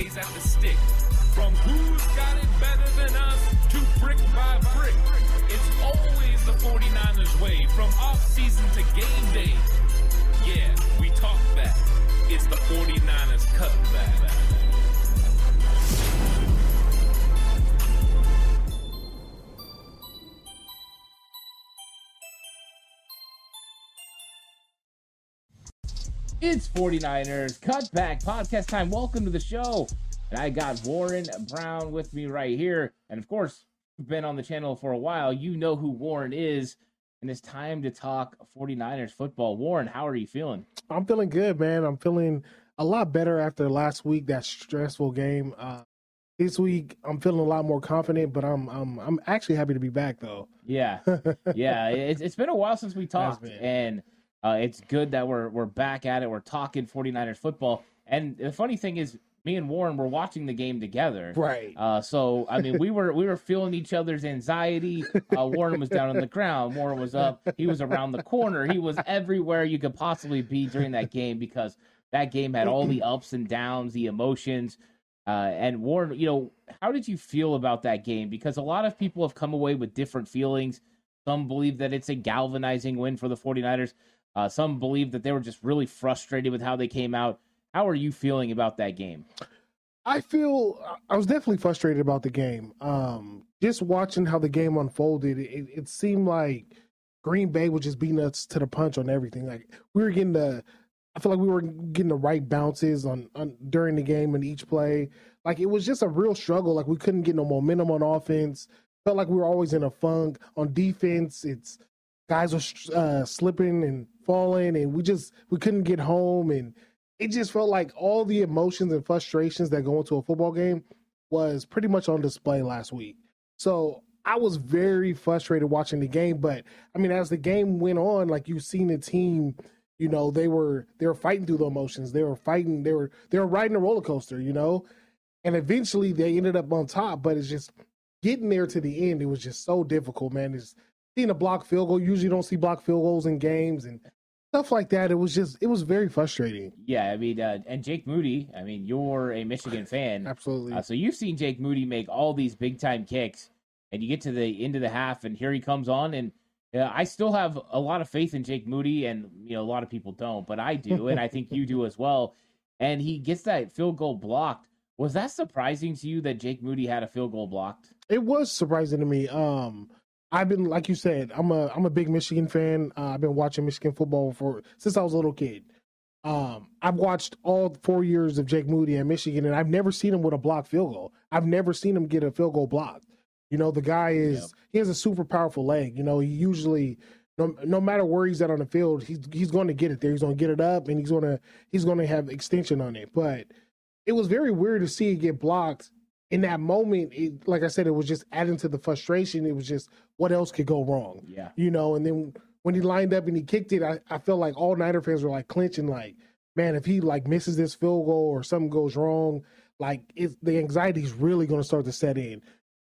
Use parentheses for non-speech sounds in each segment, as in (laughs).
Fridays at the stick. From who's got it better than us to brick by brick. It's always the 49ers way from off season to game day. Yeah, we talk that. It's the 49ers cutback. It's 49ers Cutback Podcast time. Welcome to the show. And I got Warren Brown with me right here. And of course, you've been on the channel for a while. You know who Warren is. And it's time to talk 49ers football. Warren, how are you feeling? I'm feeling good, man. I'm feeling a lot better after last week, that stressful game. Uh, this week, I'm feeling a lot more confident, but I'm I'm I'm actually happy to be back though. Yeah, (laughs) yeah. It's it's been a while since we talked, and uh, it's good that we're we're back at it. We're talking 49ers football, and the funny thing is, me and Warren were watching the game together. Right. Uh, so I mean, we were we were feeling each other's anxiety. Uh, Warren was down on the ground. Warren was up. He was around the corner. He was everywhere you could possibly be during that game because that game had all the (clears throat) ups and downs, the emotions. Uh, and Warren, you know, how did you feel about that game? Because a lot of people have come away with different feelings. Some believe that it's a galvanizing win for the 49ers. Uh, some believe that they were just really frustrated with how they came out. How are you feeling about that game? I feel I was definitely frustrated about the game. Um, just watching how the game unfolded, it, it, seemed like Green Bay was just beating us to the punch on everything. Like we were getting the, I feel like we were getting the right bounces on, on during the game and each play. Like it was just a real struggle. Like we couldn't get no momentum on offense. Felt like we were always in a funk on defense. It's guys were uh, slipping and falling, and we just we couldn't get home, and it just felt like all the emotions and frustrations that go into a football game was pretty much on display last week. So I was very frustrated watching the game, but I mean, as the game went on, like you've seen the team, you know, they were they were fighting through the emotions. They were fighting. They were they were riding a roller coaster, you know, and eventually they ended up on top. But it's just getting there to the end. It was just so difficult, man. It's seeing a block field goal. Usually don't see block field goals in games and stuff like that. It was just it was very frustrating. Yeah, I mean, uh, and Jake Moody. I mean, you're a Michigan (laughs) fan, absolutely. Uh, so you've seen Jake Moody make all these big time kicks, and you get to the end of the half, and here he comes on, and uh, I still have a lot of faith in Jake Moody, and you know a lot of people don't, but I do, and I think you do as well. And he gets that field goal blocked. Was that surprising to you that Jake Moody had a field goal blocked? It was surprising to me. Um, I've been like you said, I'm a I'm a big Michigan fan. Uh, I've been watching Michigan football for since I was a little kid. Um, I've watched all four years of Jake Moody at Michigan, and I've never seen him with a blocked field goal. I've never seen him get a field goal blocked. You know, the guy is yep. he has a super powerful leg. You know, he usually no no matter where he's at on the field, he's he's going to get it there. He's going to get it up, and he's going to he's going to have extension on it. But it was very weird to see it get blocked in that moment, it, like I said, it was just adding to the frustration. It was just what else could go wrong? Yeah. You know, and then when he lined up and he kicked it, I, I felt like all Niner fans were like clinching, like, man, if he like misses this field goal or something goes wrong, like it's, the anxiety is really going to start to set in.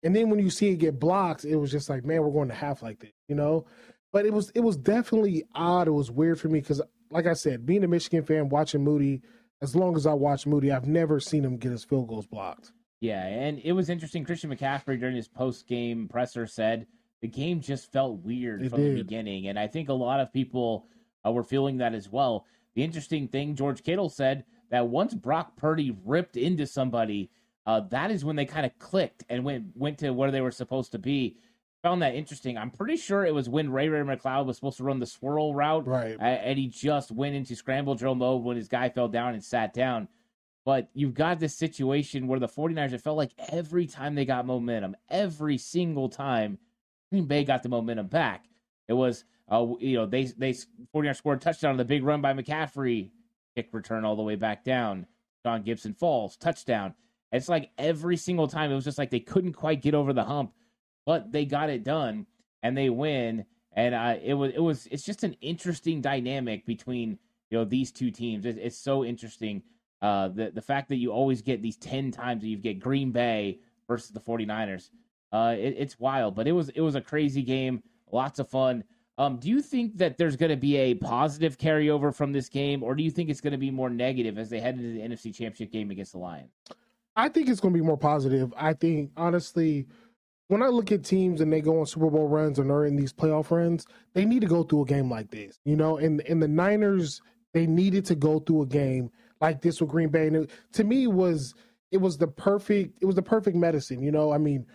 And then when you see it get blocked, it was just like, man, we're going to half like this, you know. But it was it was definitely odd. It was weird for me because, like I said, being a Michigan fan, watching Moody, as long as I watch Moody, I've never seen him get his field goals blocked. Yeah, and it was interesting. Christian McCaffrey during his post game presser said the game just felt weird it from did. the beginning, and I think a lot of people uh, were feeling that as well. The interesting thing, George Kittle said that once Brock Purdy ripped into somebody, uh, that is when they kind of clicked and went went to where they were supposed to be. Found that interesting. I'm pretty sure it was when Ray Ray McCloud was supposed to run the swirl route, right? And he just went into scramble drill mode when his guy fell down and sat down. But you've got this situation where the 49ers, it felt like every time they got momentum, every single time Green Bay got the momentum back. It was, uh, you know, they, they 49ers scored a touchdown on the big run by McCaffrey, kick return all the way back down. John Gibson falls, touchdown. It's like every single time, it was just like they couldn't quite get over the hump, but they got it done and they win. And uh, it was, it was, it's just an interesting dynamic between, you know, these two teams. It, it's so interesting uh, the the fact that you always get these ten times that you get Green Bay versus the 49ers, uh, it, it's wild. But it was it was a crazy game, lots of fun. Um, do you think that there's going to be a positive carryover from this game, or do you think it's going to be more negative as they head into the NFC Championship game against the Lions? I think it's going to be more positive. I think honestly, when I look at teams and they go on Super Bowl runs and are in these playoff runs, they need to go through a game like this, you know. And and the Niners, they needed to go through a game like this with Green Bay. And it, to me, was it was the perfect it was the perfect medicine, you know. I mean,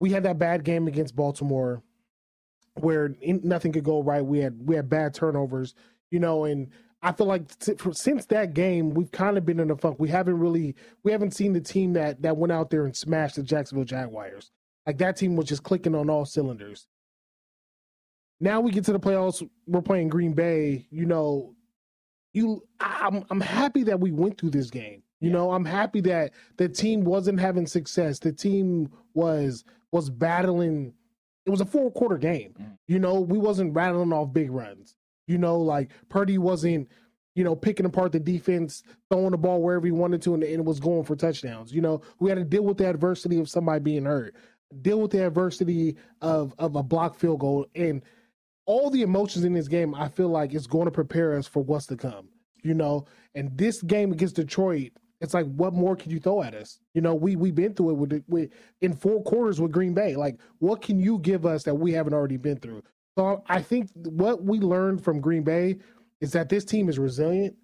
we had that bad game against Baltimore where nothing could go right. We had we had bad turnovers, you know, and I feel like since that game, we've kind of been in a funk. We haven't really, we haven't seen the team that that went out there and smashed the Jacksonville Jaguars. Like that team was just clicking on all cylinders. Now we get to the playoffs. We're playing Green Bay. You know, you I'm I'm happy that we went through this game. You know, I'm happy that the team wasn't having success. The team was was battling. It was a four quarter game. Mm. You know, we wasn't rattling off big runs. You know, like Purdy wasn't, you know, picking apart the defense, throwing the ball wherever he wanted to, and, and it was going for touchdowns. You know, we had to deal with the adversity of somebody being hurt deal with the adversity of of a block field goal and all the emotions in this game i feel like it's going to prepare us for what's to come you know? And this game against detroit it's like what more can you throw at us? You know we we've been through it with, with in four quarters with green bay. Like what can you give us that we haven't already been through? So i think what we learned from green bay is that this team is resilient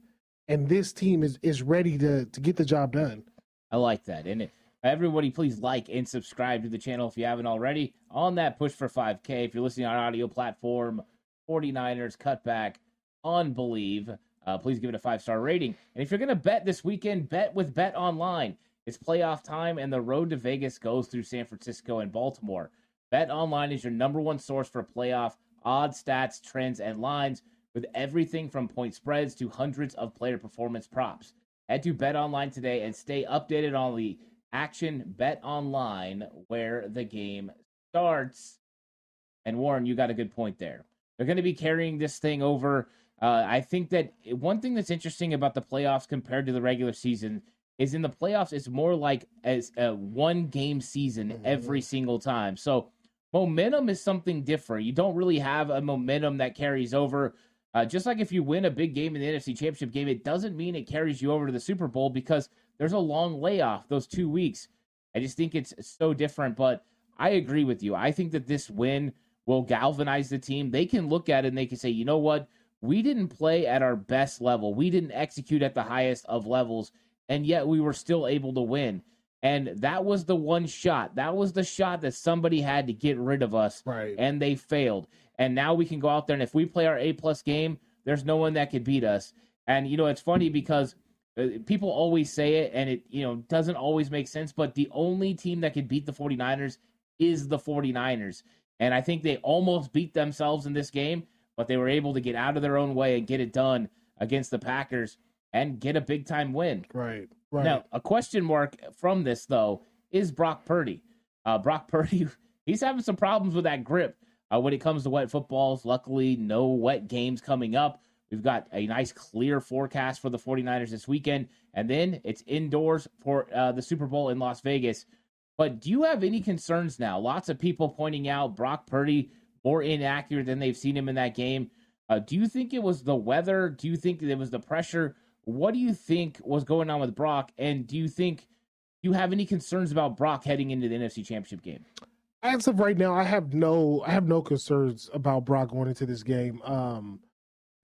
and this team is is ready to to get the job done. I like that and it Everybody, please like and subscribe to the channel if you haven't already. On that push for 5K, if you're listening on audio platform, 49ers cutback on Believe, uh, please give it a five star rating. And if you're going to bet this weekend, bet with Bet Online. It's playoff time, and the road to Vegas goes through San Francisco and Baltimore. Bet Online is your number one source for playoff odds, stats, trends, and lines with everything from point spreads to hundreds of player performance props. Head to Bet Online today and stay updated on the Action Bet Online, where the game starts. And Warren, you got a good point there. They're going to be carrying this thing over. Uh, I think that one thing that's interesting about the playoffs compared to the regular season is in the playoffs, it's more like as a one game season mm-hmm. every single time. So momentum is something different. You don't really have a momentum that carries over. Uh, just like if you win a big game in the NFC Championship game, it doesn't mean it carries you over to the Super Bowl because there's a long layoff those two weeks. I just think it's so different. But I agree with you. I think that this win will galvanize the team. They can look at it and they can say, you know what? We didn't play at our best level. We didn't execute at the highest of levels, and yet we were still able to win. And that was the one shot. That was the shot that somebody had to get rid of us. Right. And they failed. And now we can go out there and if we play our A plus game, there's no one that could beat us. And you know, it's funny because people always say it and it you know doesn't always make sense but the only team that could beat the 49ers is the 49ers. And i think they almost beat themselves in this game but they were able to get out of their own way and get it done against the packers and get a big time win. Right right. now a question mark from this though is brock purdy. Uh, brock (laughs) purdy he's having some problems with that grip uh, when it comes to wet footballs. Luckily no wet games coming up We've got a nice clear forecast for the 49ers this weekend, and then it's indoors for uh, the Super Bowl in Las Vegas. But do you have any concerns now? Lots of people pointing out Brock Purdy more inaccurate than they've seen him in that game. Uh, do you think it was the weather? Do you think it was the pressure? What do you think was going on with Brock? And do you think you have any concerns about Brock heading into the NFC Championship game? As of right now, I have no I have no concerns about Brock going into this game. Um,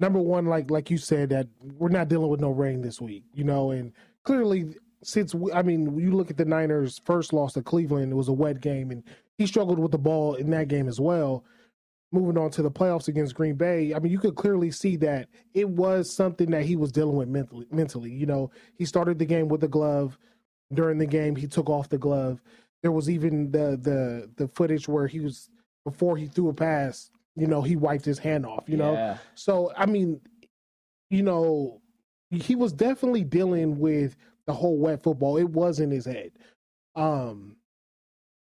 number one, like like you said, that we're not dealing with no rain this week, you know, and clearly since we, I mean, you look at the Niners' first loss to Cleveland, it was a wet game, and he struggled with the ball in that game as well. Moving on to the playoffs against Green Bay, I mean, you could clearly see that it was something that he was dealing with mentally. Mentally, you know, he started the game with the glove. During the game, he took off the glove. There was even the the the footage where he was before he threw a pass you know, he wiped his hand off, you know? So, I mean, you know, he was definitely dealing with the whole wet football. It was in his head. Um,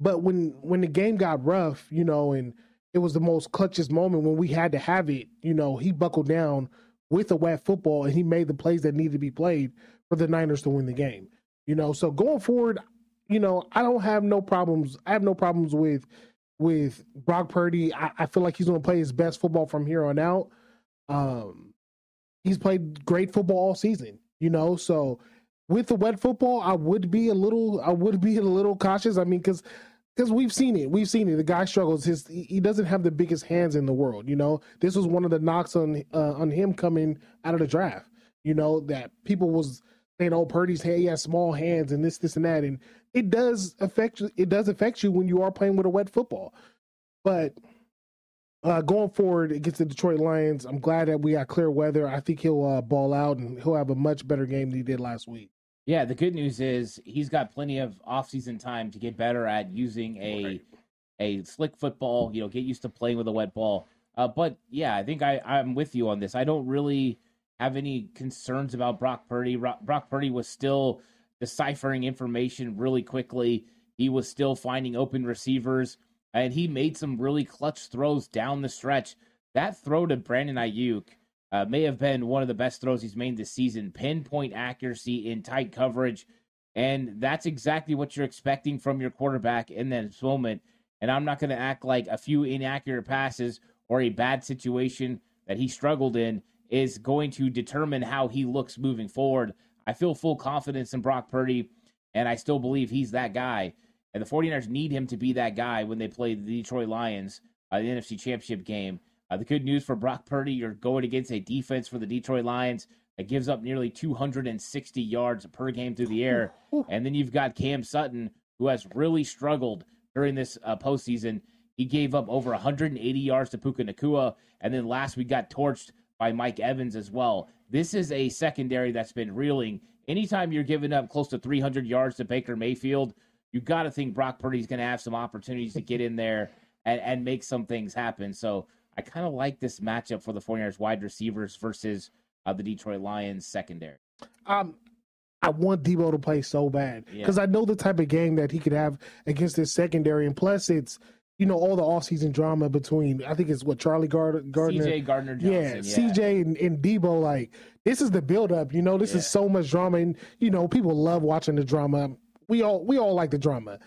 but when when the game got rough, you know, and it was the most clutchest moment when we had to have it, you know, he buckled down with a wet football and he made the plays that needed to be played for the Niners to win the game. You know, so going forward, you know, I don't have no problems. I have no problems with with Brock Purdy. I, I feel like he's going to play his best football from here on out. Um, he's played great football all season, you know. So with the wet football, I would be a little, I would be (laughs) a little cautious. I mean, because because we've seen it, we've seen it. The guy struggles. His he doesn't have the biggest hands in the world. You know, this was one of the knocks on uh, on him coming out of the draft. You know that people was saying, "Oh, Purdy's hey, he has small hands and this, this, and that," and it does affect you. It does affect you when you are playing with a wet football. But uh, going forward against the Detroit Lions, I'm glad that we got clear weather. I think he'll uh, ball out and he'll have a much better game than he did last week. Yeah, the good news is he's got plenty of offseason time to get better at using a right. a slick football. You know, get used to playing with a wet ball. Uh, but yeah, I think I I'm with you on this. I don't really have any concerns about Brock Purdy. Brock Purdy was still deciphering information really quickly. He was still finding open receivers, and he made some really clutch throws down the stretch. That throw to Brandon Aiyuk uh, may have been one of the best throws he's made this season. Pinpoint accuracy in tight coverage. And that's exactly what you're expecting from your quarterback in this moment. And I'm not going to act like a few inaccurate passes or a bad situation that he struggled in is going to determine how he looks moving forward. I feel full confidence in Brock Purdy, and I still believe he's that guy. And the 49ers need him to be that guy when they play the Detroit Lions, uh, the NFC Championship game. Uh, the good news for Brock Purdy, you're going against a defense for the Detroit Lions that gives up nearly 260 yards per game through the air. And then you've got Cam Sutton, who has really struggled during this uh, postseason. He gave up over 180 yards to Puka Nacua. And then last we got torched by Mike Evans as well. This is a secondary that's been reeling. Anytime you're giving up close to 300 yards to Baker Mayfield, you got to think Brock Purdy's going to have some opportunities to get in there and, and make some things happen. So I kind of like this matchup for the 49ers wide receivers versus uh, the Detroit Lions secondary. Um, I want Deebo to play so bad because yeah. I know the type of game that he could have against this secondary, and plus it's you know all the offseason drama between I think it's what Charlie Gardner, Gardner CJ Gardner yeah, yeah. CJ and, and Deebo like this is the build up you know? This yeah. is so much drama and you know people love watching the drama. We all we all like the drama.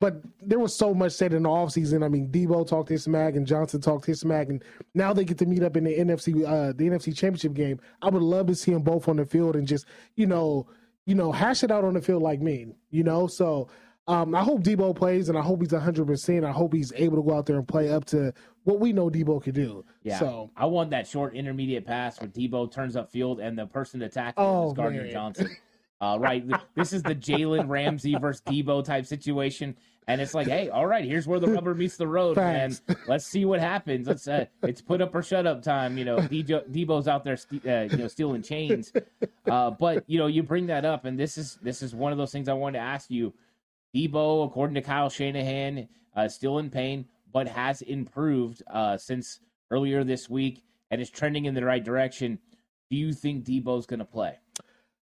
But there was so much said in the offseason. I mean Deebo talked his smack and Johnson talked his smack and now they get to meet up in the NFC uh the NFC championship game. I would love to see them both on the field and just you know you know hash it out on the field like me you know? So um, I hope Deebo plays, and I hope he's 100. percent I hope he's able to go out there and play up to what we know Deebo can do. Yeah. So I want that short intermediate pass where Deebo turns up field, and the person attacking oh, is Gardner man. Johnson. Uh, right, this is the Jalen Ramsey versus Deebo type situation, and it's like, hey, all right, here's where the rubber meets the road, man. (laughs) Let's see what happens. Let's uh, it's put up or shut up time. You know, Deebo's out there, uh, you know, stealing chains. Uh, but you know, you bring that up, and this is this is one of those things I wanted to ask you Deebo, according to Kyle Shanahan, uh, still in pain, but has improved uh, since earlier this week and is trending in the right direction. Do you think Deebo's going to play?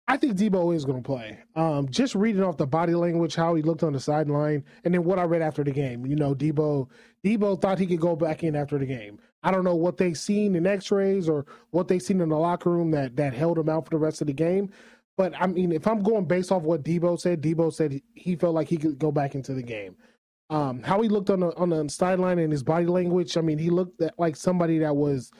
I think Deebo is going to play. Um, just reading off the body language, how he looked on the sideline, and then what I read after the game. You know, Deebo, Deebo thought he could go back in after the game. I don't know what they seen in X-rays or what they seen in the locker room that that held him out for the rest of the game. But I mean, if I'm going based off what Deebo said, Deebo said he felt like he could go back into the game. Um, how he looked on the on the sideline and his body language, I mean, he looked like somebody that was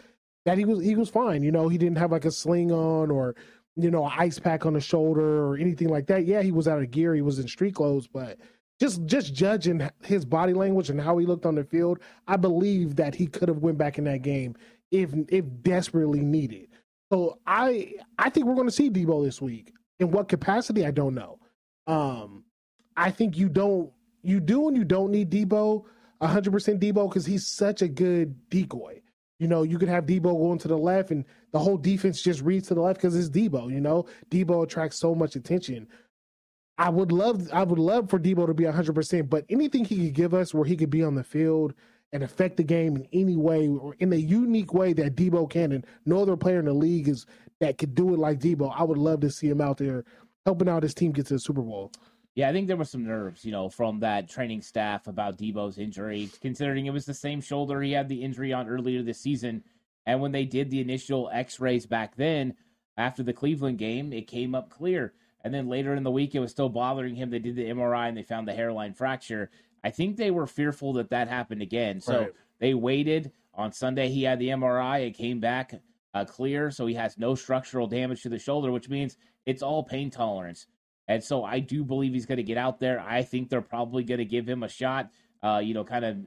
that he was he was fine. You know, he didn't have like a sling on or you know, ice pack on the shoulder or anything like that. Yeah, he was out of gear, he was in street clothes, but just just judging his body language and how he looked on the field, I believe that he could have went back in that game if if desperately needed. So I I think we're going to see Deebo this week. In what capacity, I don't know. Um, I think you don't you do and you don't need hundred percent Deebo because he's such a good decoy. You know, you could have Deebo going to the left, and the whole defense just reads to the left because it's Deebo. You know, Deebo attracts so much attention. I would love, I would love for Deebo to be hundred percent, but anything he could give us where he could be on the field and affect the game in any way or in a unique way that Deebo can, and no other player in the league is that could do it like Deebo. I would love to see him out there helping out his team get to the Super Bowl. Yeah, I think there was some nerves, you know, from that training staff about Deebo's injury, considering it was the same shoulder he had the injury on earlier this season. And when they did the initial x rays back then, after the Cleveland game, it came up clear. And then later in the week, it was still bothering him. They did the MRI and they found the hairline fracture. I think they were fearful that that happened again. So right. they waited. On Sunday, he had the MRI. It came back uh, clear, so he has no structural damage to the shoulder, which means it's all pain tolerance. And so I do believe he's going to get out there. I think they're probably going to give him a shot, uh, you know, kind of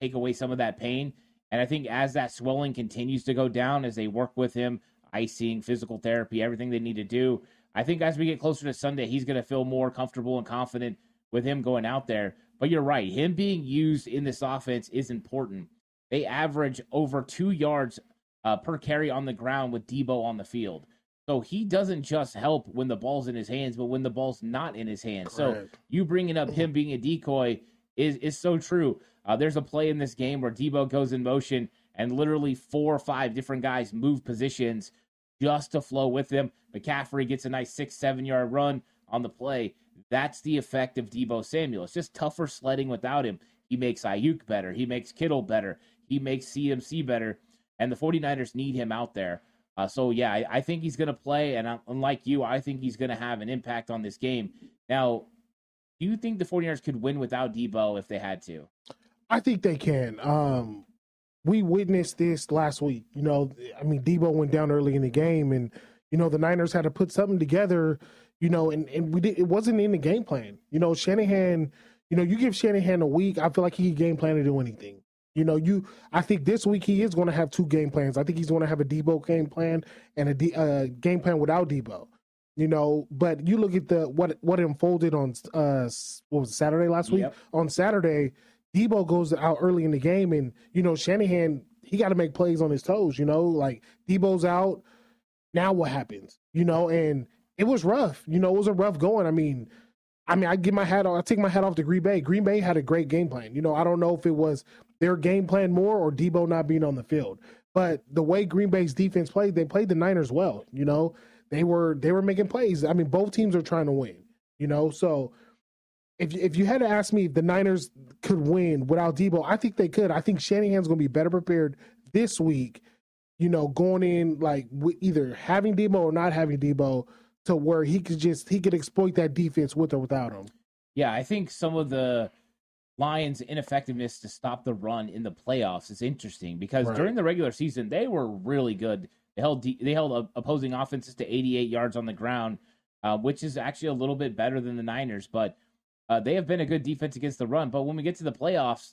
take away some of that pain. And I think as that swelling continues to go down, as they work with him, icing, physical therapy, everything they need to do, I think as we get closer to Sunday, he's going to feel more comfortable and confident with him going out there. But you're right, him being used in this offense is important. They average over two yards uh, per carry on the ground with Deebo on the field. So he doesn't just help when the ball's in his hands, but when the ball's not in his hands. Correct. So you bringing up him being a decoy is is so true. Uh, there's a play in this game where Deebo goes in motion and literally four or five different guys move positions just to flow with him. McCaffrey gets a nice six, seven yard run on the play. That's the effect of Deebo Samuel. It's just tougher sledding without him. He makes Aiyuk better. He makes Kittle better. He makes CMC better. And the 49ers need him out there. Uh, so, yeah, I, I, think he's going to play. And uh, unlike you, I think he's going to have an impact on this game. Now, do you think the 49ers could win without Deebo if they had to? I think they can. Um, we witnessed this last week. You know, I mean, Deebo went down early in the game, and you know the Niners had to put something together. You know, and and we did, it wasn't in the game plan. You know, Shanahan. You know, you give Shanahan a week, I feel like he game plan to do anything. You know, you. I think this week he is going to have two game plans. I think he's going to have a Deebo game plan and a D, uh, game plan without Deebo. You know, but you look at the what what unfolded on uh what was it, Saturday last week. Yep. On Saturday, Deebo goes out early in the game, and you know Shanahan he got to make plays on his toes. You know, like Deebo's out. Now what happens? You know, and it was rough. You know, it was a rough going. I mean, I mean, I get my hat off. I take my hat off to Green Bay. Green Bay had a great game plan. You know, I don't know if it was their game plan more or Deebo not being on the field, but the way Green Bay's defense played, they played the Niners well. You know, they were they were making plays. I mean, both teams are trying to win. You know, so if if you had to ask me if the Niners could win without Deebo, I think they could. I think Shanahan's going to be better prepared this week. You know, going in like either having Deebo or not having Deebo to where he could just he could exploit that defense with or without him. Yeah, I think some of the Lions' ineffectiveness to stop the run in the playoffs is interesting because right. during the regular season they were really good. They held they held opposing offenses to 88 yards on the ground, uh, which is actually a little bit better than the Niners, but uh, they have been a good defense against the run, but when we get to the playoffs,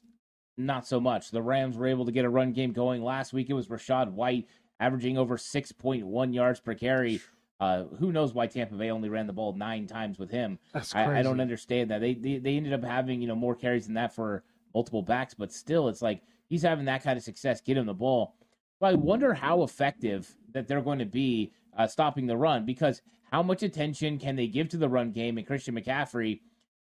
not so much. The Rams were able to get a run game going last week. It was Rachaad White averaging over 6.1 yards per carry. Uh, who knows why Tampa Bay only ran the ball nine times with him? I, I, don't understand that. They, they they ended up having you know more carries than that for multiple backs, but still, it's like he's having that kind of success. Get him the ball. I wonder how effective that they're going to be uh, stopping the run because how much attention can they give to the run game and Christian McCaffrey?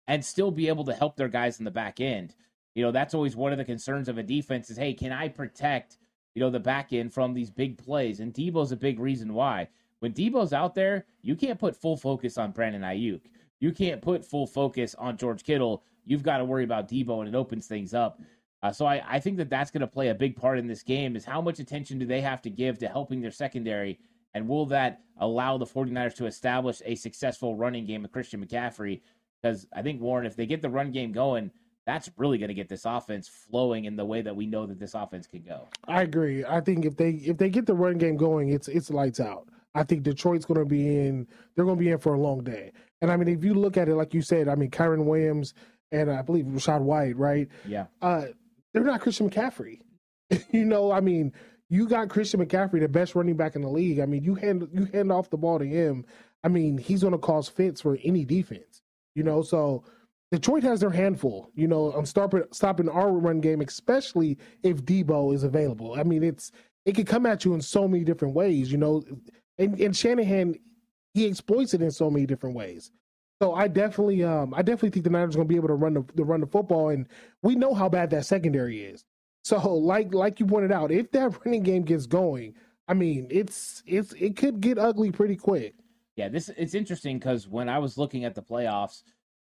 and still be able to help their guys in the back end. You know, that's always one of the concerns of a defense is, hey, can I protect, you know, the back end from these big plays? And Deebo's a big reason why. When Deebo's out there, you can't put full focus on Brandon Aiyuk. You can't put full focus on George Kittle. You've got to worry about Deebo, and it opens things up. Uh, so I, I think that that's going to play a big part in this game is how much attention do they have to give to helping their secondary, and will that allow the 49ers to establish a successful running game with Christian McCaffrey because I think Warren, if they get the run game going, that's really going to get this offense flowing in the way that we know that this offense can go. I agree. I think if they if they get the run game going, it's it's lights out. I think Detroit's going to be in. They're going to be in for a long day. And I mean, if you look at it, like you said, I mean, Kyren Williams and I believe Rachaad White, right? Yeah. Uh, they're not Christian McCaffrey. (laughs) you know, I mean, you got Christian McCaffrey, the best running back in the league. I mean, you hand you hand off the ball to him. I mean, he's going to cause fits for any defense. You know, so Detroit has their handful, you know, on stopping stopping our run game, especially if Deebo is available. I mean, it's it can come at you in so many different ways, you know. And, and Shanahan, he exploits it in so many different ways. So I definitely, um, I definitely think the Niners are going to be able to run the, to run the football, and we know how bad that secondary is. So, like like you pointed out, if that running game gets going, I mean, it's it's it could get ugly pretty quick yeah, this it's interesting because when I was looking at the playoffs,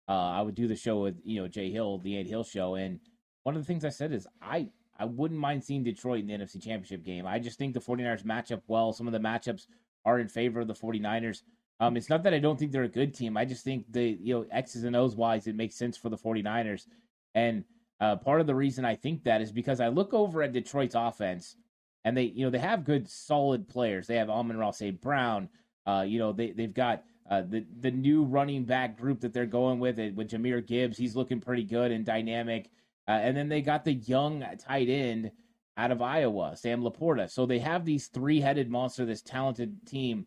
uh, I would do the show with you know Jay Hill, the Ant Hill show, and one of the things I said is I I wouldn't mind seeing Detroit in the NFC Championship game. I just think the 49ers match up well. Some of the matchups are in favor of the 49ers. Um, it's not that I don't think they're a good team. I just think the you know X's and O's wise, it makes sense for the 49ers. And uh, part of the reason I think that is because I look over at Detroit's offense, and they you know they have good solid players. They have Amon Ross, A. Brown. Uh, you know, they they've got uh, the the new running back group that they're going with it with Jahmyr Gibbs. He's looking pretty good and dynamic. Uh, and then they got the young tight end out of Iowa, Sam Laporta. So they have these three headed monster, this talented team.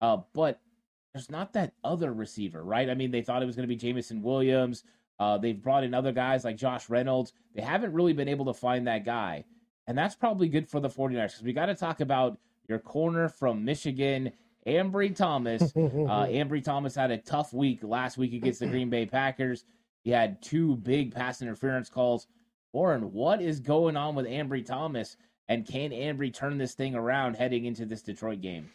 Uh, but there's not that other receiver, right? I mean, they thought it was going to be Jameson Williams. Uh, they've brought in other guys like Josh Reynolds. They haven't really been able to find that guy. And that's probably good for the 49ers because we got to talk about your corner from Michigan, Ambry Thomas. (laughs) uh, Ambry Thomas had a tough week last week against the Green Bay Packers. He had two big pass interference calls. Warren, what is going on with Ambry Thomas? And can Ambry turn this thing around heading into this Detroit game?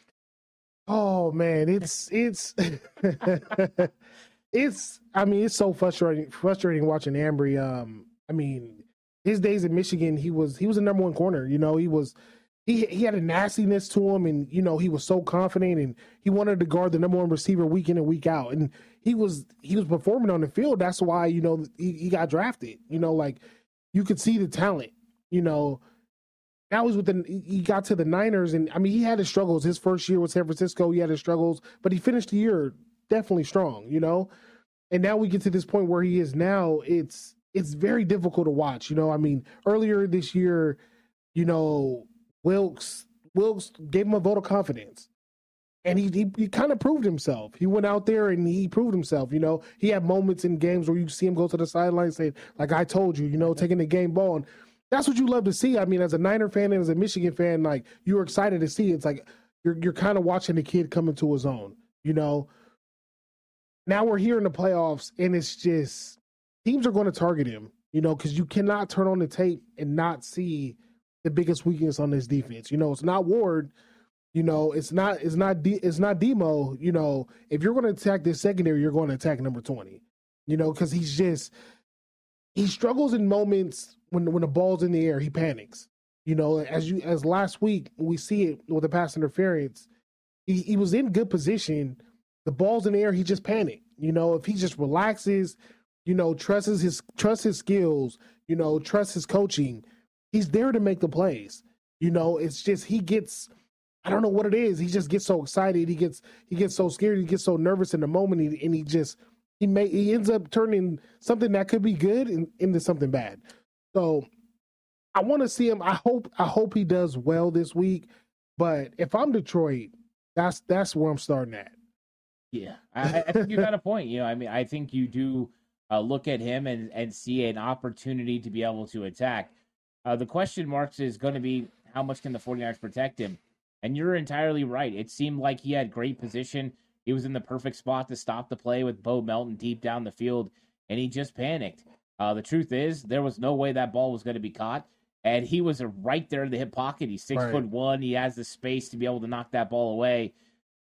Oh man, it's it's (laughs) it's I mean it's so frustrating frustrating watching Ambry. Um, I mean his days in Michigan, he was he was a number one corner. You know, he was he he had a nastiness to him, and you know he was so confident, and he wanted to guard the number one receiver week in and week out, and he was he was performing on the field. That's why you know he, he got drafted. You know, like you could see the talent. You know, now he's with the he got to the Niners, and I mean he had his struggles. His first year with San Francisco, he had his struggles, but he finished the year definitely strong. You know, and now we get to this point where he is now. It's it's very difficult to watch. You know, I mean earlier this year, you know Wilks Wilks gave him a vote of confidence. And he, he, he kind of proved himself. He went out there and he proved himself. You know, he had moments in games where you see him go to the sideline and say, like I told you, you know, taking the game ball. And that's what you love to see. I mean, as a Niner fan and as a Michigan fan, like you were excited to see. It's like you're you're kind of watching the kid come into his own. You know. Now we're here in the playoffs, and it's just teams are going to target him. You know, because you cannot turn on the tape and not see the biggest weakness on this defense. You know, it's not Ward. You know, it's not it's not it's not Demo. You know, if you're going to attack this secondary, you're going to attack number twenty. You know, because he's just he struggles in moments when when the ball's in the air. He panics. You know, as you as last week we see it with the pass interference. He he was in good position. The ball's in the air. He just panicked. You know, if he just relaxes, you know, trusts his trusts his skills. You know, trusts his coaching he's there to make the plays. You know, it's just he gets I don't know what it is. He just gets so excited. He gets he gets so scared. He gets so nervous in the moment, and he, and he just he may he ends up turning something that could be good in, into something bad. So I want to see him. I hope I hope he does well this week. But if I'm Detroit, that's that's where I'm starting at. Yeah, I, I think you got a point. You know, I mean, I think you do uh, look at him and and see an opportunity to be able to attack. Uh, the question marks is going to be how much can the 49ers protect him? And you're entirely right. It seemed like he had great position. He was in the perfect spot to stop the play with Bo Melton deep down the field, and he just panicked. Uh, the truth is, there was no way that ball was going to be caught, and he was right there in the hip pocket. He's six right. foot one. He has the space to be able to knock that ball away.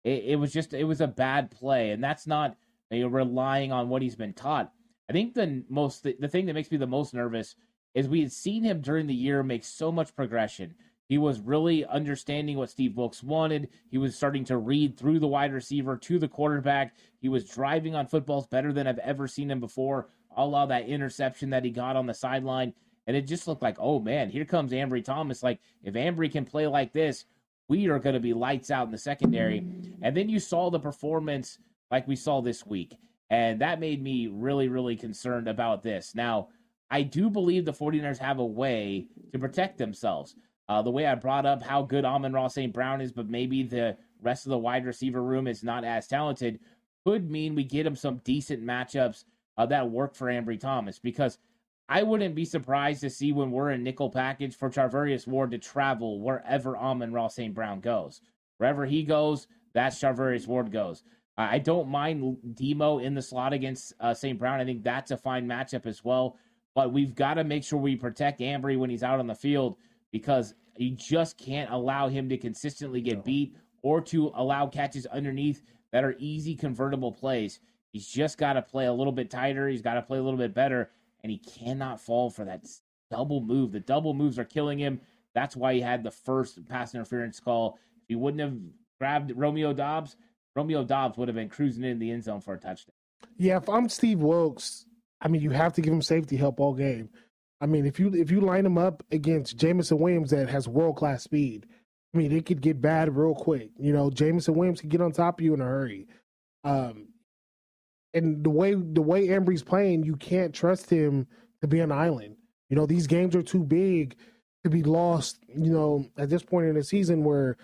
It, it was just, it was a bad play, and that's not you know, relying on what he's been taught. I think the most, the, the thing that makes me the most nervous is we had seen him during the year make so much progression. He was really understanding what Steve Wilks wanted. He was starting to read through the wide receiver to the quarterback. He was driving on footballs better than I've ever seen him before. All of that interception that he got on the sideline. And it just looked like, oh man, here comes Ambry Thomas. Like, if Ambry can play like this, we are going to be lights out in the secondary. And then you saw the performance like we saw this week. And that made me really, really concerned about this. Now, I do believe the 49ers have a way to protect themselves. Uh, the way I brought up how good Amon-Ra St. Brown is, but maybe the rest of the wide receiver room is not as talented, could mean we get him some decent matchups uh, that work for Ambry Thomas. Because I wouldn't be surprised to see when we're in nickel package for Charvarius Ward to travel wherever Amon-Ra St. Brown goes. Wherever he goes, that's Charvarius Ward goes. I don't mind Demo in the slot against uh, St. Brown. I think that's a fine matchup as well. But we've got to make sure we protect Ambry when he's out on the field because you just can't allow him to consistently get beat or to allow catches underneath that are easy convertible plays. He's just got to play a little bit tighter. He's got to play a little bit better, and he cannot fall for that double move. The double moves are killing him. That's why he had the first pass interference call. If he wouldn't have grabbed Romeo Doubs, Romeo Doubs would have been cruising in the end zone for a touchdown. Yeah, if I'm Steve Wilks, I mean, you have to give him safety help all game. I mean, if you if you line him up against Jameson Williams that has world class speed, I mean, it could get bad real quick. You know, Jameson Williams can get on top of you in a hurry. Um, and the way the way Ambry's playing, you can't trust him to be an island. You know, these games are too big to be lost. You know, at this point in the season where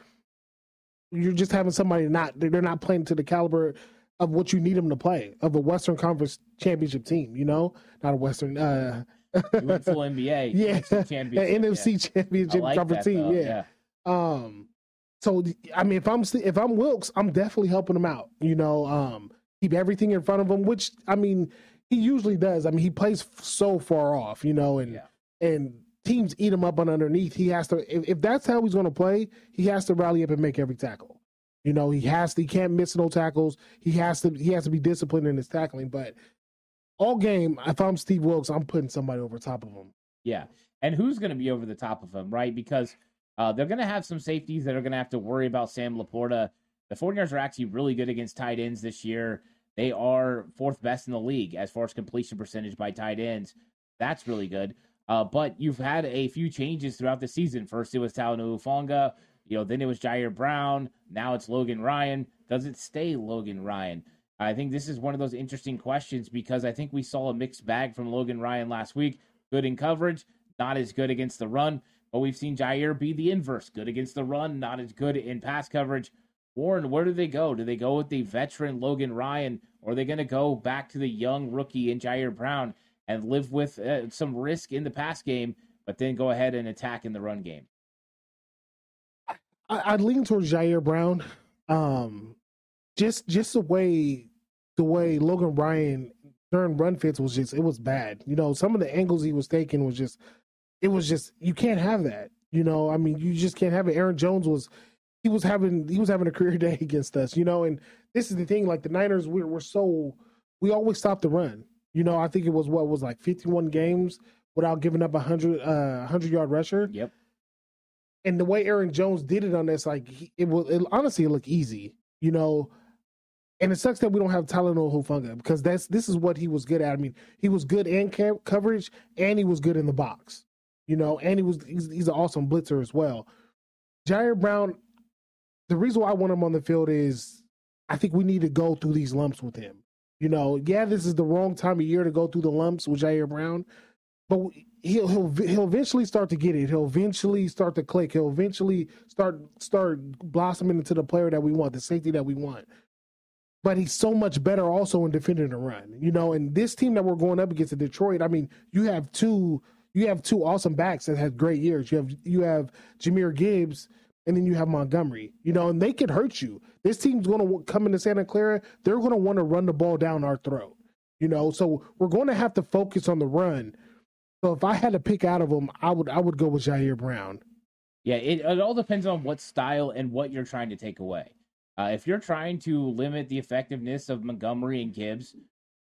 you're just having somebody not they're not playing to the caliber of what you need them to play of a Western Conference championship team. You know, not a Western. uh (laughs) Went full NBA. (laughs) (laughs) Yeah, championship. NFC yeah. championship like that, team. though, yeah. Um, so I mean, if I'm if I'm Wilks, I'm definitely helping him out. You know, um, keep everything in front of him, which I mean, he usually does. I mean, he plays f- so far off, you know, and Yeah. and teams eat him up on underneath. He has to if, if that's how he's going to play, he has to rally up and make every tackle. You know, he has to. He can't miss no tackles. He has to. He has to be disciplined in his tackling. But all game, if I'm Steve Wilks, I'm putting somebody over top of him. Yeah. And who's going to be over the top of him, right? Because uh, they're going to have some safeties that are going to have to worry about Sam Laporta. The 49ers are actually really good against tight ends this year. They are fourth best in the league as far as completion percentage by tight ends. That's really good. Uh, but you've had a few changes throughout the season. First, it was Talanoa Hufanga. You know, then it was Ji'Ayir Brown. Now it's Logan Ryan. Does it stay Logan Ryan? I think this is one of those interesting questions because I think we saw a mixed bag from Logan Ryan last week. Good in coverage, not as good against the run. But we've seen Ji'Ayir be the inverse good against the run, not as good in pass coverage. Warren, where do they go? Do they go with the veteran Logan Ryan, or are they going to go back to the young rookie in Ji'Ayir Brown and live with uh, some risk in the pass game, but then go ahead and attack in the run game? I, I'd lean towards Jair Brown. Um, just just the way the way Logan Ryan during run fits was just it was bad. You know, some of the angles he was taking was just it was just you can't have that. You know, I mean, you just can't have it. Aaron Jones was he was having he was having a career (laughs) day against us. You know, and this is the thing. Like the Niners, we're we're so we always stop the run. You know, I think it was what was like fifty one games without giving up a hundred uh hundred yard rusher Yep. and the way Aaron Jones did it on this, like he, it was it, honestly it looked easy, you know. And it sucks that we don't have Talanoa Hufanga because that's this is what he was good at. I mean, he was good in ca- coverage and he was good in the box, you know. And he was he's, he's an awesome blitzer as well. Ji'Ayir Brown, the reason why I want him on the field is I think we need to go through these lumps with him. You know, yeah, this is the wrong time of year to go through the lumps with Ji'Ayir Brown, but he'll he'll he'll eventually start to get it. He'll eventually start to click. He'll eventually start start blossoming into the player that we want, the safety that we want. But he's so much better also in defending the run, you know. And this team that we're going up against in Detroit, I mean, you have two you have two awesome backs that had great years. You have you have Jahmyr Gibbs, and then you have Montgomery. You know, and they could hurt you. This team's going to come into Santa Clara. They're going to want to run the ball down our throat. You know, so we're going to have to focus on the run. So if I had to pick out of them, I would I would go with Ji'Ayir Brown. Yeah, it, it all depends on what style and what you're trying to take away. Uh, if you're trying to limit the effectiveness of Montgomery and Gibbs,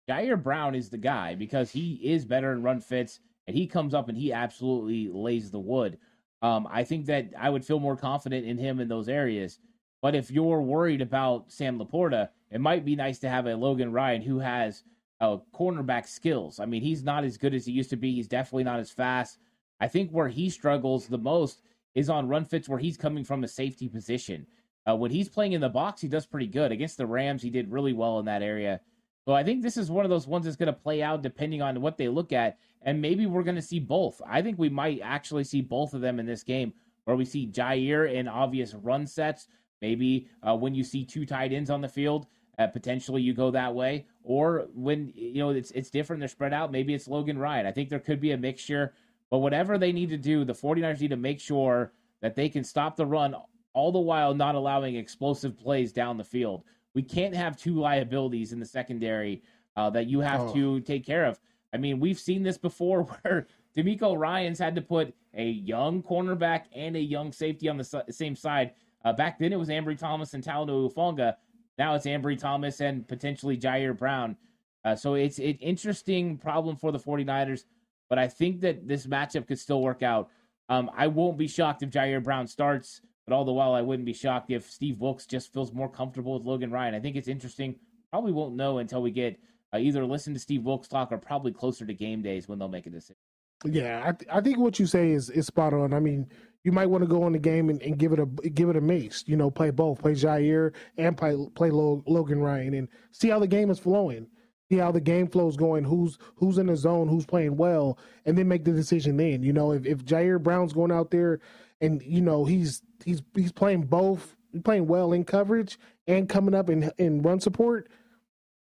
Ji'Ayir Brown is the guy because he is better in run fits and he comes up and he absolutely lays the wood. Um, I think that I would feel more confident in him in those areas. But if you're worried about Sam Laporta, it might be nice to have a Logan Ryan who has uh, cornerback skills. I mean, he's not as good as he used to be. He's definitely not as fast. I think where he struggles the most is on run fits where he's coming from a safety position. Uh, when he's playing in the box, he does pretty good. Against the Rams, he did really well in that area. So I think this is one of those ones that's going to play out depending on what they look at. And maybe we're going to see both. I think we might actually see both of them in this game where we see Ji'Ayir in obvious run sets. Maybe uh, when you see two tight ends on the field, uh, potentially you go that way. Or when, you know, it's, it's different, they're spread out. Maybe it's Logan Ryan. I think there could be a mixture. But whatever they need to do, the 49ers need to make sure that they can stop the run all the while not allowing explosive plays down the field. We can't have two liabilities in the secondary uh, that you have Oh. to take care of. I mean, we've seen this before (laughs) where DeMeco Ryans had to put a young cornerback and a young safety on the si- same side. Uh, back then, it was Ambry Thomas and Talanoa Hufanga. Now it's Ambry Thomas and potentially Ji'Ayir Brown. Uh, so it's an interesting problem for the 49ers, but I think that this matchup could still work out. Um, I won't be shocked if Ji'Ayir Brown starts, but all the while, I wouldn't be shocked if Steve Wilks just feels more comfortable with Logan Ryan. I think it's interesting. Probably won't know until we get uh, either listen to Steve Wilks talk or probably closer to game days when they'll make a decision. Yeah, I, th- I think what you say is is spot on. I mean, you might want to go in the game and, and, give it a give it a mace. You know, play both, play Ji'Ayir and play play Logan Ryan, and see how the game is flowing. See how the game flow is going. Who's who's in the zone? Who's playing well, and then make the decision. Then you know if if Ji'Ayir Brown's going out there, and you know he's he's he's playing both, playing well in coverage and coming up in in run support.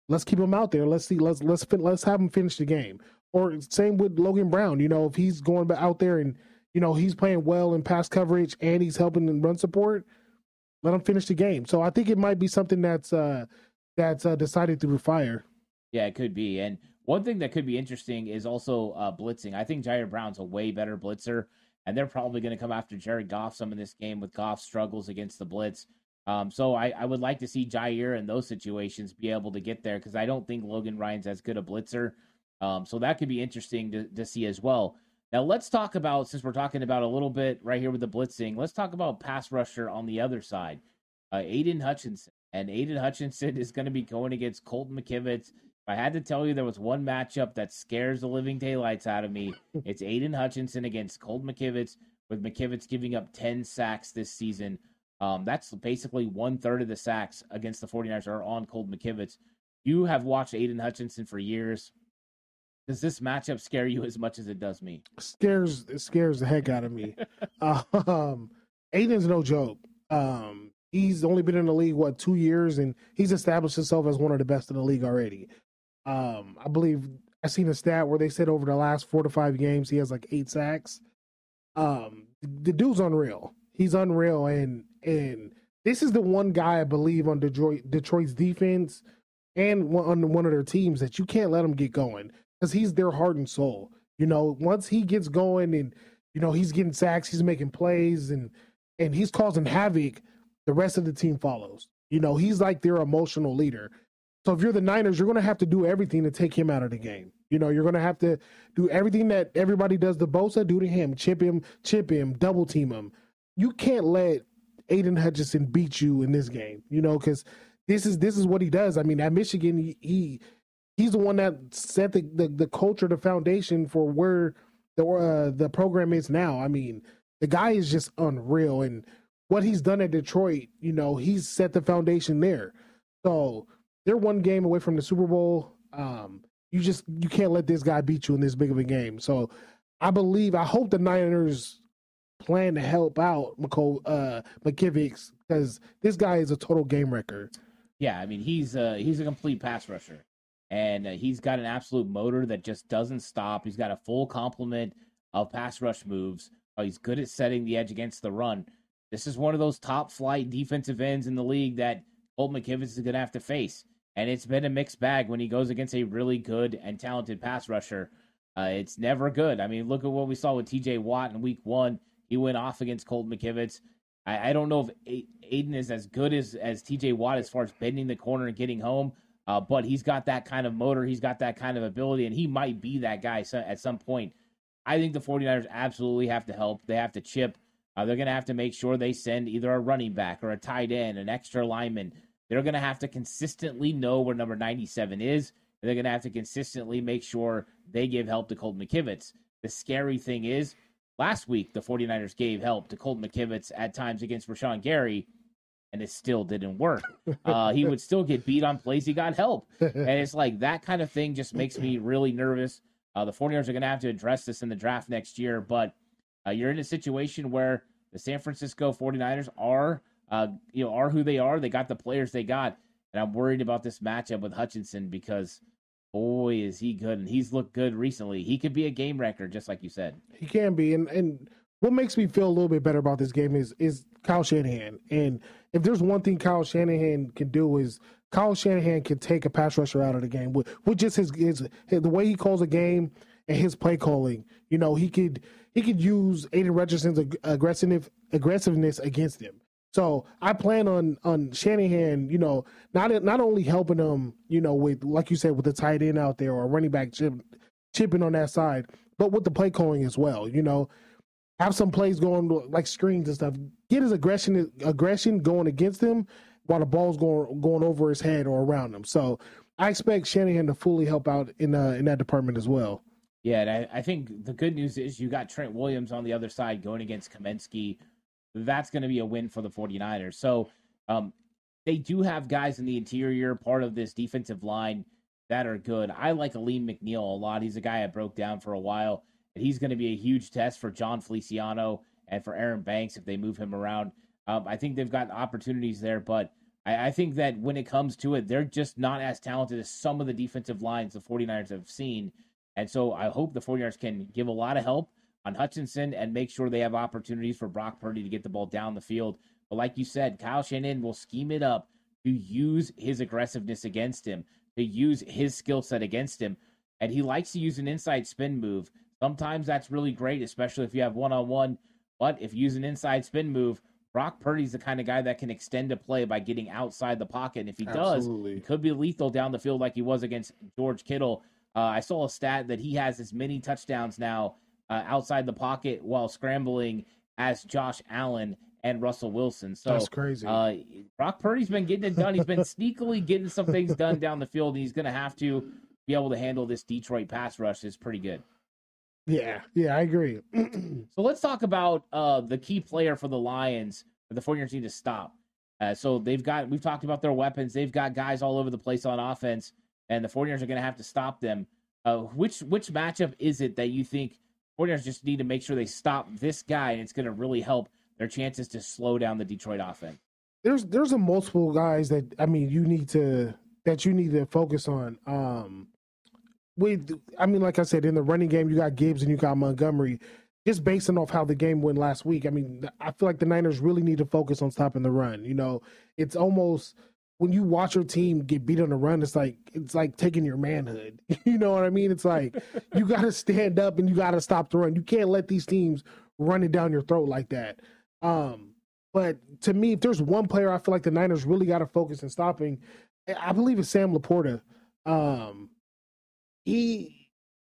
Let's keep him out there. Let's see. Let's let's let's have him finish the game. Or same with Logan Brown. You know if he's going out there and you know, he's playing well in pass coverage and he's helping in run support. Let him finish the game. So I think it might be something that's uh, that's uh, decided through fire. Yeah, it could be. And one thing that could be interesting is also uh, blitzing. I think Ji'Ayir Brown's a way better blitzer, and they're probably going to come after Jared Goff some in this game with Goff struggles against the blitz. Um, so I, I, would like to see Ji'Ayir in those situations be able to get there because I don't think Logan Ryan's as good a blitzer. Um, so that could be interesting to, to see as well. Now let's talk about since we're talking about a little bit right here with the blitzing. Let's talk about pass rusher on the other side. Uh, Aidan Hutchinson and Aidan Hutchinson is going to be going against Colton McKivitz. I had to tell you there was one matchup that scares the living daylights out of me, (laughs) it's Aidan Hutchinson against Colt McKivitz, with McKivitz giving up 10 sacks this season. Um, that's basically one third of the sacks against the 49ers are on Colt McKivitz. You have watched Aidan Hutchinson for years. Does this matchup scare you as much as it does me? Scares it scares the heck out of me. (laughs) um, Aidan's no joke. Um, he's only been in the league what two years, and he's established himself as one of the best in the league already. Um, I believe I seen a stat where they said over the last four to five games he has like eight sacks. Um, the dude's unreal. He's unreal, and and this is the one guy I believe on Detroit Detroit's defense and on one of their teams that you can't let him get going because he's their heart and soul. You know, once he gets going and you know he's getting sacks, he's making plays, and and he's causing havoc. The rest of the team follows. You know, he's like their emotional leader. So if you're the Niners, you're going to have to do everything to take him out of the game. You know, you're going to have to do everything that everybody does to Bosa, do to him, chip him, chip him, double team him. You can't let Aidan Hutchinson beat you in this game. You know, because this is this is what he does. I mean, at Michigan, he, he he's the one that set the, the, the culture, the foundation for where the uh, the program is now. I mean, the guy is just unreal, and what he's done at Detroit, you know, he's set the foundation there. So they're one game away from the Super Bowl. Um, you just you can't let this guy beat you in this big of a game. So I believe, I hope the Niners plan to help out McCole, uh, because this guy is a total game wrecker. Yeah, I mean he's a he's a complete pass rusher and uh, he's got an absolute motor that just doesn't stop. He's got a full complement of pass rush moves. Uh, he's good at setting the edge against the run. This is one of those top flight defensive ends in the league that Colt McKivitz is going to have to face. And it's been a mixed bag when he goes against a really good and talented pass rusher. Uh, it's never good. I mean, look at what we saw with TJ Watt in week one. He went off against Colt McKivitz. I, I don't know if Aidan is as good as, as TJ Watt as far as bending the corner and getting home, uh, but he's got that kind of motor. He's got that kind of ability, and he might be that guy at some point. I think the 49ers absolutely have to help. They have to chip. Uh, they're going to have to make sure they send either a running back or a tight end, an extra lineman. They're going to have to consistently know where number 97 is. They're going to have to consistently make sure they give help to Colt McKivitz. The scary thing is, last week, the 49ers gave help to Colt McKivitz at times against Rashan Gary and it still didn't work. (laughs) Uh, he would still get beat on plays he got help. And it's like that kind of thing just makes me really nervous. Uh, the 49ers are going to have to address this in the draft next year, but uh, you're in a situation where the San Francisco 49ers are, uh, you know, are who they are. They got the players they got. And I'm worried about this matchup with Hutchinson because boy is he good and he's looked good recently. He could be a game record, just like you said. He can be, and and what makes me feel a little bit better about this game is is Kyle Shanahan. And if there's one thing Kyle Shanahan can do is Kyle Shanahan can take a pass rusher out of the game with, with just his, his, his the way he calls a game and his play calling. You know, he could he could use Aidan Hutchinson's aggressive aggressiveness against him. So I plan on on Shanahan, you know, not not only helping him, you know, with like you said, with the tight end out there or running back chip, chipping on that side, but with the play calling as well. You know, have some plays going like screens and stuff. Get his aggression aggression going against him while the ball's going going over his head or around him. So I expect Shanahan to fully help out in uh, in that department as well. Yeah, and I, I think the good news is you got Trent Williams on the other side going against Cominsky. That's going to be a win for the 49ers. So um, they do have guys in the interior, part of this defensive line, that are good. I like Alim McNeil a lot. He's a guy I broke down for a while, and he's going to be a huge test for Jon Feliciano and for Aaron Banks if they move him around. Um, I think they've got opportunities there, but I, I, think that when it comes to it, they're just not as talented as some of the defensive lines the 49ers have seen. And so I hope the 49ers can give a lot of help on Hutchinson and make sure they have opportunities for Brock Purdy to get the ball down the field. But like you said, Kyle Shanahan will scheme it up to use his aggressiveness against him, to use his skill set against him. And he likes to use an inside spin move. Sometimes that's really great, especially if you have one on one. But if you use an inside spin move, Brock Purdy's the kind of guy that can extend a play by getting outside the pocket. And if he Absolutely. does, he could be lethal down the field like he was against George Kittle. Uh, I saw a stat that he has as many touchdowns now uh, outside the pocket while scrambling as Josh Allen and Russell Wilson. So that's crazy. Uh, Brock Purdy's been getting it done. He's been (laughs) sneakily getting some things done down the field, and he's going to have to be able to handle this Detroit pass rush. Is pretty good. Yeah, yeah, I agree. (clears throat) so let's talk about uh, the key player for the Lions that the 49ers need to stop. Uh, so they've got, we've talked about their weapons. They've got guys all over the place on offense, and the 49ers are going to have to stop them. Uh, which which matchup is it that you think 49ers just need to make sure they stop this guy, and it's going to really help their chances to slow down the Detroit offense? There's there's a multiple guys that I mean you need to that you need to focus on. Um, with I mean, like I said, in the running game, you got Gibbs and you got Montgomery. Just basing off how the game went last week, I mean, I feel like the Niners really need to focus on stopping the run. You know, it's almost when you watch your team get beat on the run, it's like it's like taking your manhood. (laughs) You know what I mean? It's like you (laughs) got to stand up and you got to stop the run. You can't let these teams run it down your throat like that. Um, but to me, if there's one player I feel like the Niners really got to focus in stopping, I believe it's Sam LaPorta. Um, he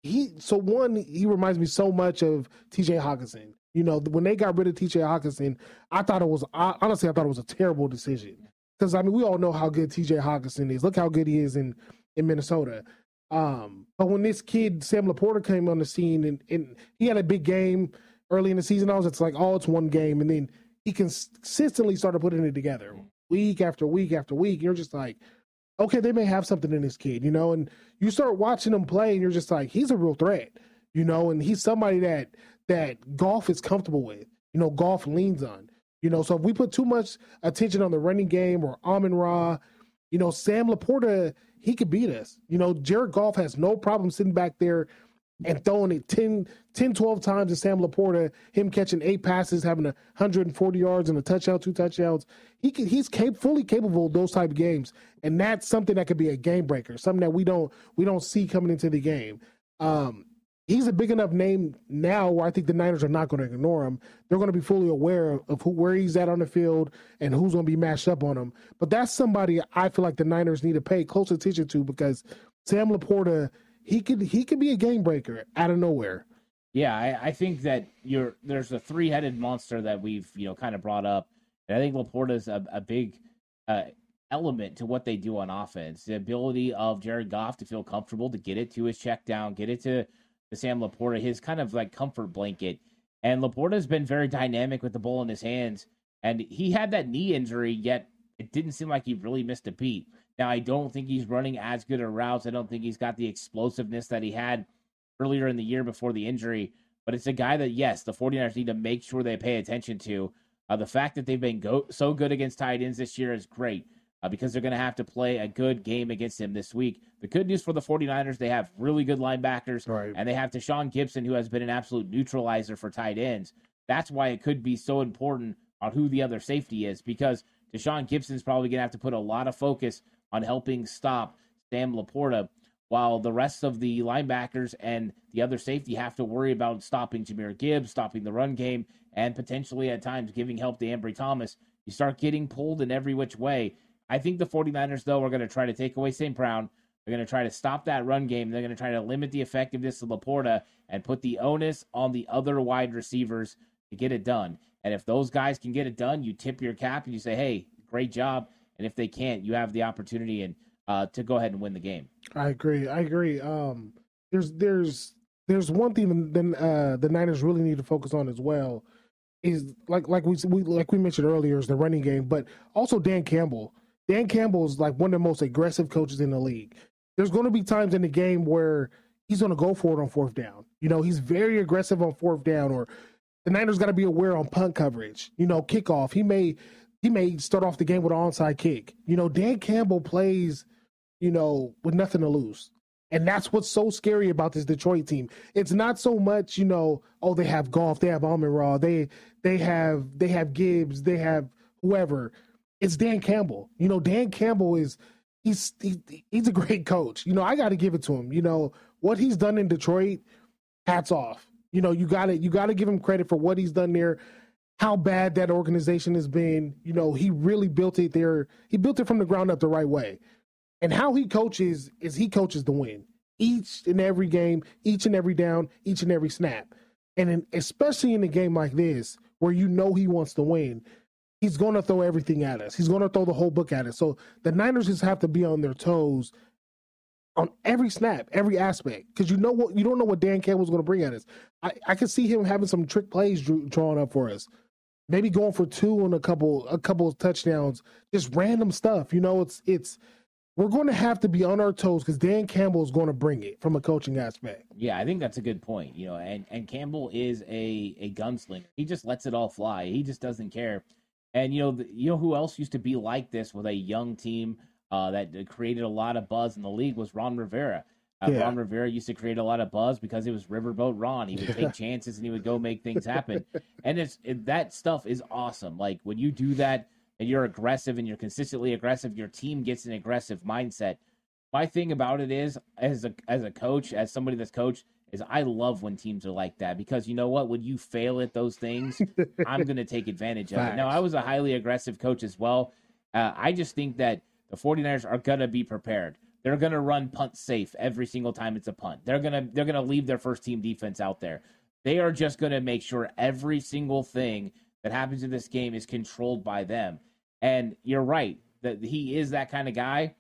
he so one he reminds me so much of TJ Hockenson. You know, when they got rid of TJ Hockenson, I thought it was honestly I thought it was a terrible decision because I mean we all know how good TJ Hockenson is. Look how good he is in in Minnesota. Um, but when this kid Sam LaPorta came on the scene and, and he had a big game early in the season, I was it's like oh it's one game, and then he consistently started putting it together week after week after week. You're just like, okay, they may have something in this kid, you know, and you start watching him play and you're just like, he's a real threat, you know, and he's somebody that that Goff is comfortable with, you know, Goff leans on, you know. So if we put too much attention on the running game or Amon-Ra, you know, Sam LaPorta, he could beat us. You know, Jared Goff has no problem sitting back there and throwing it 10, 10 12 times to Sam LaPorta, him catching eight passes, having 140 yards and a touchdown, two touchdowns. He can, he's cap- fully capable of those type of games, and that's something that could be a game breaker, something that we don't we don't see coming into the game. Um, he's a big enough name now where I think the Niners are not going to ignore him. They're going to be fully aware of who, where he's at on the field and who's going to be matched up on him. But that's somebody I feel like the Niners need to pay close attention to because Sam LaPorta – he could he could be a game breaker out of nowhere. Yeah, I, I think that you're there's a three headed monster that we've you know kind of brought up, and I think LaPorta's a, a big uh, element to what they do on offense. The ability of Jared Goff to feel comfortable to get it to his check down, get it to Sam LaPorta, his kind of like comfort blanket. And LaPorta's been very dynamic with the ball in his hands, and he had that knee injury, yet it didn't seem like he really missed a beat. Now, I don't think he's running as good a routes. I don't think he's got the explosiveness that he had earlier in the year before the injury. But it's a guy that, yes, the 49ers need to make sure they pay attention to. Uh, the fact that they've been go- so good against tight ends this year is great uh, because they're going to have to play a good game against him this week. The good news for the 49ers, they have really good linebackers, right. and they have Tashaun Gipson, who has been an absolute neutralizer for tight ends. That's why it could be so important on who the other safety is because Tashaun Gipson's probably going to have to put a lot of focus on helping stop Sam LaPorta, while the rest of the linebackers and the other safety have to worry about stopping Jahmyr Gibbs, stopping the run game, and potentially at times giving help to Ambry Thomas. You start getting pulled in every which way. I think the 49ers, though, are going to try to take away St. Brown. They're going to try to stop that run game. They're going to try to limit the effectiveness of LaPorta and put the onus on the other wide receivers to get it done. And if those guys can get it done, you tip your cap and you say, hey, great job. And if they can't, you have the opportunity and uh, to go ahead and win the game. I agree. I agree. Um, there's there's there's one thing that uh, the Niners really need to focus on as well is like like we, we like we mentioned earlier is the running game, but also Dan Campbell. Dan Campbell is like one of the most aggressive coaches in the league. There's going to be times in the game where he's going to go for it on fourth down. You know, he's very aggressive on fourth down, or the Niners got to be aware on punt coverage. You know, kickoff. He may he may start off the game with an onside kick. You know, Dan Campbell plays, you know, with nothing to lose. And that's what's so scary about this Detroit team. It's not so much, you know, oh, they have Goff, they have Amon-Ra, they they have they have Gibbs, they have whoever. It's Dan Campbell. You know, Dan Campbell is he's he, he's a great coach. You know, I got to give it to him. You know, what he's done in Detroit, hats off. You know, you got to you got to give him credit for what he's done there. How bad that organization has been. You know, he really built it there. He built it from the ground up the right way. And how he coaches is he coaches the win each and every game, each and every down, each and every snap. And in, especially in a game like this, where you know he wants to win, he's going to throw everything at us. He's going to throw the whole book at us. So the Niners just have to be on their toes on every snap, every aspect, because you know what you don't know what Dan Campbell's going to bring at us. I, I can see him having some trick plays drawn up for us. Maybe going for two and a couple a couple of touchdowns, just random stuff. You know, it's it's we're going to have to be on our toes because Dan Campbell is going to bring it from a coaching aspect. Yeah, I think that's a good point. You know, and and Campbell is a a gunslinger. He just lets it all fly. He just doesn't care. And you know, the, you know who else used to be like this with a young team uh, that created a lot of buzz in the league was Ron Rivera. Uh, yeah. Ron Rivera used to create a lot of buzz because it was Riverboat Ron. He would take chances and he would go make things happen. and it's it, that stuff is awesome. Like when you do that and you're aggressive and you're consistently aggressive, your team gets an aggressive mindset. My thing about it is, as a as a coach, as somebody that's coached, is I love when teams are like that because you know what? When you fail at those things, I'm going to take advantage of Facts. it. Now, I was a highly aggressive coach as well. Uh, I just think that the 49ers are going to be prepared. They're going to run punt safe every single time it's a punt. They're going to they're going to leave their first team defense out there. They are just going to make sure every single thing that happens in this game is controlled by them. And you're right that he is that kind of guy.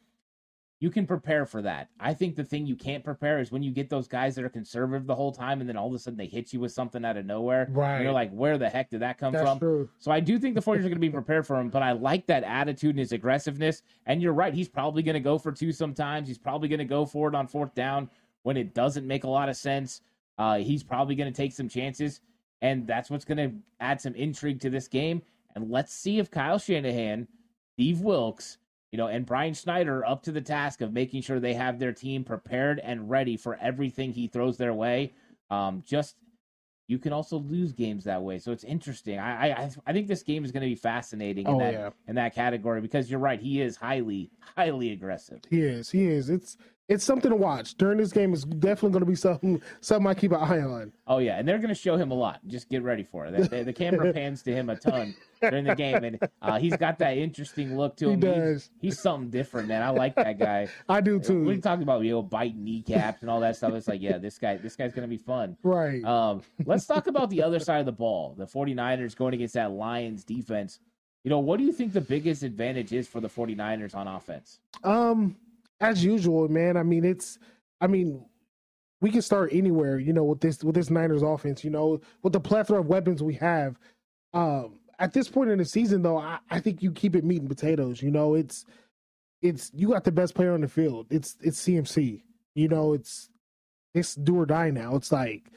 You can prepare for that. I think the thing you can't prepare is when you get those guys that are conservative the whole time and then all of a sudden they hit you with something out of nowhere. Right. you're like, where the heck did that come That's from? True. So I do think the 49ers are going to be prepared for him, but I like that attitude and his aggressiveness. And you're right. He's probably going to go for two sometimes. He's probably going to go for it on fourth down when it doesn't make a lot of sense. Uh, he's probably going to take some chances. And that's what's going to add some intrigue to this game. And let's see if Kyle Shanahan – Steve Wilks, you know, and Brian Schneider up to the task of making sure they have their team prepared and ready for everything he throws their way. Um, just you can also lose games that way, so it's interesting. I I, I think this game is going to be fascinating in oh, that yeah. in that category because you're right. He is highly highly aggressive. He is. He is. It's it's something to watch during this game. Is definitely going to be something something I keep an eye on. Oh yeah, and they're going to show him a lot. Just get ready for it. The, the, camera (laughs) pans to him a ton during the game, and uh, he's got that interesting look to him. He does. He's, he's something different, man. I like that guy. (laughs) I do too. We talk about you know biting kneecaps and all that stuff. It's like, yeah, this guy, this guy's going to be fun. Right. Um, let's talk (laughs) about the other side of the ball. The 49ers going against that Lions defense. You know, what do you think the biggest advantage is for the 49ers on offense? Um, as usual, man. I mean, it's I mean, we can start anywhere, you know, with this with this Niners offense, you know, with the plethora of weapons we have. Um, at this point in the season, though, I, I think you keep it meat and potatoes. You know, it's it's you got the best player on the field. It's it's CMC. You know, it's it's do or die now. It's like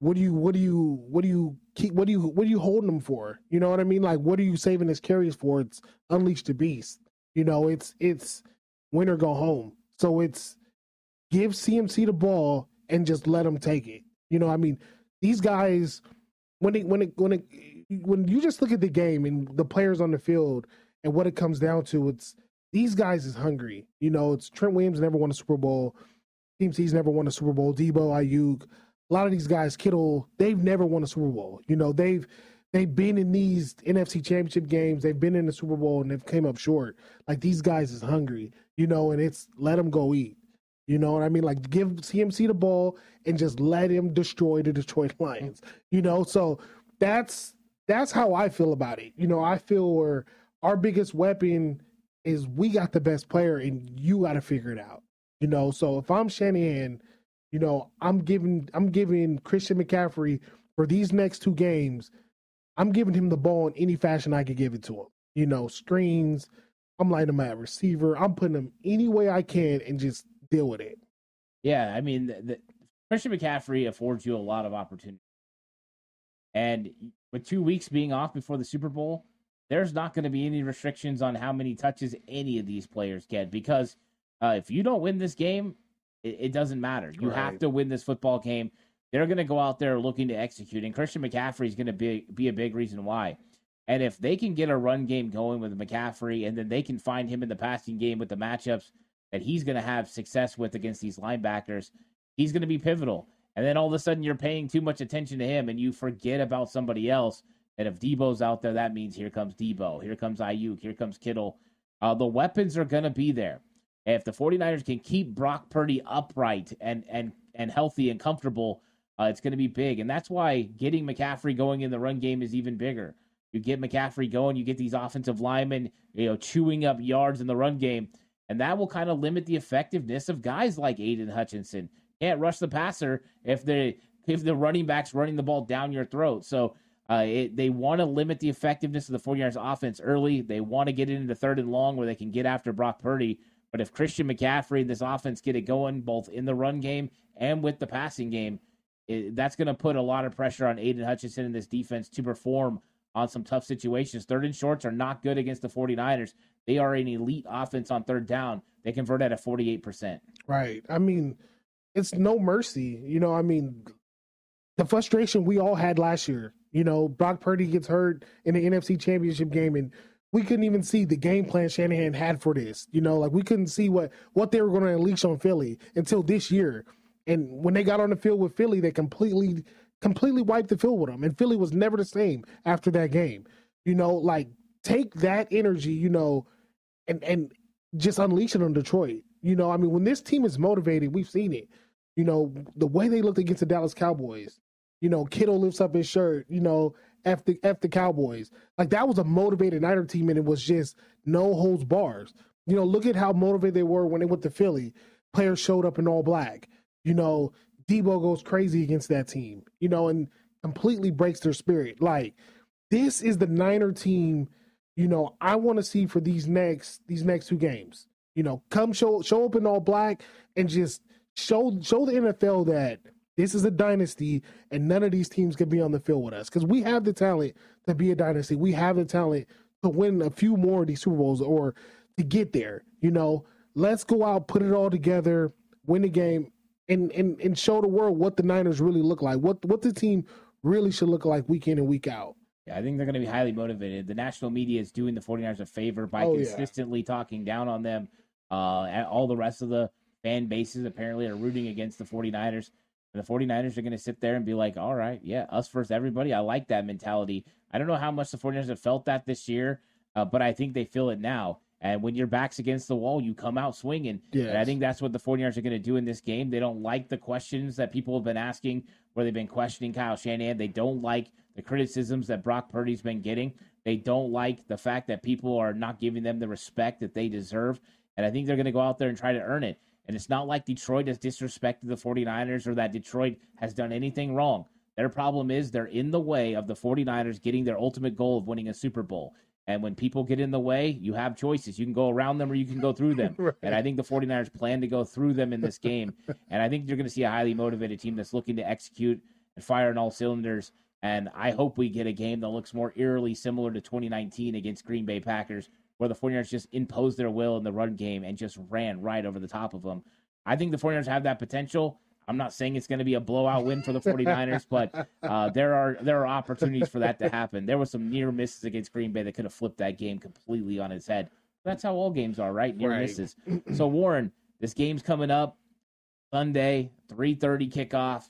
what do you what do you what do you keep what do you what are you holding them for? You know what I mean? Like what are you saving his carries for? It's unleash the beast. You know, it's it's win or go home. So it's give CMC the ball and just let him take it. You know, I mean, these guys when it when it when it when you just look at the game and the players on the field and what it comes down to, it's these guys is hungry. You know, it's Trent Williams never won a Super Bowl. Team C's never won a Super Bowl. Deebo, Aiyuk, a lot of these guys, Kittle, they've never won a Super Bowl. You know, they've they've been in these NFC Championship games. They've been in the Super Bowl and they've came up short. Like these guys is hungry. You know, and it's let him go eat. You know what I mean? Like give CMC the ball and just let him destroy the Detroit (laughs) Lions. You know, so that's that's how I feel about it. You know, I feel where our biggest weapon is we got the best player and you got to figure it out. You know, so if I'm Shanahan, You know, I'm giving I'm giving Christian McCaffrey for these next two games. I'm giving him the ball in any fashion I could give it to him. You know, screens. I'm lighting him at receiver. I'm putting him any way I can and just deal with it. Yeah, I mean, the, the, Christian McCaffrey affords you a lot of opportunity. And with two weeks being off before the Super Bowl, there's not going to be any restrictions on how many touches any of these players get because uh, if you don't win this game, it, it doesn't matter. You right. have to win this football game. They're going to go out there looking to execute, and Christian McCaffrey is going to be be a big reason why. And if they can get a run game going with McCaffrey, and then they can find him in the passing game with the matchups that he's going to have success with against these linebackers, he's going to be pivotal. And then all of a sudden, you're paying too much attention to him, and you forget about somebody else. And if Deebo's out there, that means here comes Debo, here comes Aiyuk, here comes Kittle. Uh, the weapons are going to be there. If the 49ers can keep Brock Purdy upright and and and healthy and comfortable, uh, it's going to be big. And that's why getting McCaffrey going in the run game is even bigger. You get McCaffrey going, you get these offensive linemen, you know, chewing up yards in the run game, and that will kind of limit the effectiveness of guys like Aidan Hutchinson. Can't rush the passer if the if the running back's running the ball down your throat. So uh, it, they want to limit the effectiveness of the 49ers offense early. They want to get it into third and long where they can get after Brock Purdy. But if Christian McCaffrey and this offense get it going both in the run game and with the passing game, it, that's going to put a lot of pressure on Aidan Hutchinson and this defense to perform on some tough situations. Third and shorts are not good against the 49ers. They are an elite offense on third down. They convert at a 48%. Right. I mean, it's no mercy. You know, I mean, the frustration we all had last year. You know, Brock Purdy gets hurt in the NFC Championship game, and we couldn't even see the game plan Shanahan had for this. You know, like we couldn't see what what they were going to unleash on Philly until this year. And when they got on the field with Philly, they completely completely wiped the field with them. And Philly was never the same after that game. You know, like take that energy, you know, and and just unleash it on Detroit. You know, I mean, when this team is motivated, we've seen it. You know, the way they looked against the Dallas Cowboys. You know, Kittle lifts up his shirt. You know, f the f the Cowboys. Like that was a motivated Niner team, and it was just no holds bars. You know, look at how motivated they were when they went to Philly. Players showed up in all black. You know, Deebo goes crazy against that team, you know, and completely breaks their spirit. Like, this is the Niner team, you know, I want to see for these next these next two games. You know, come show show up in all black and just show show the NFL that this is a dynasty and none of these teams can be on the field with us because we have the talent to be a dynasty. We have the talent to win a few more of these Super Bowls or to get there. You know, let's go out, put it all together, win the game, and and and show the world what the Niners really look like. What what the team really should look like week in and week out. Yeah, I think they're going to be highly motivated. The national media is doing the 49ers a favor by oh, consistently yeah. talking down on them. Uh, all the rest of the fan bases apparently are rooting against the 49ers. And the 49ers are going to sit there and be like, all right, yeah, us first, everybody. I like that mentality. I don't know how much the 49ers have felt that this year, uh, but I think they feel it now. And when your back's against the wall, you come out swinging. Yes. And I think that's what the 49ers are going to do in this game. They don't like the questions that people have been asking, where they've been questioning Kyle Shanahan. They don't like the criticisms that Brock Purdy's been getting. They don't like the fact that people are not giving them the respect that they deserve. And I think they're going to go out there and try to earn it. And it's not like Detroit has disrespected the 49ers or that Detroit has done anything wrong. Their problem is they're in the way of the 49ers getting their ultimate goal of winning a Super Bowl. And when people get in the way, you have choices. You can go around them or you can go through them. (laughs) right. And I think the 49ers plan to go through them in this game. (laughs) and I think you're going to see a highly motivated team that's looking to execute and fire on all cylinders. And I hope we get a game that looks more eerily similar to 2019 against Green Bay Packers, where the 49ers just imposed their will in the run game and just ran right over the top of them. I think the 49ers have that potential. I'm not saying it's going to be a blowout win for the 49ers, but uh, there are there are opportunities for that to happen. There were some near misses against Green Bay that could have flipped that game completely on its head. That's how all games are, right? Near right. misses. So Warren, this game's coming up Sunday, 3:30 kickoff.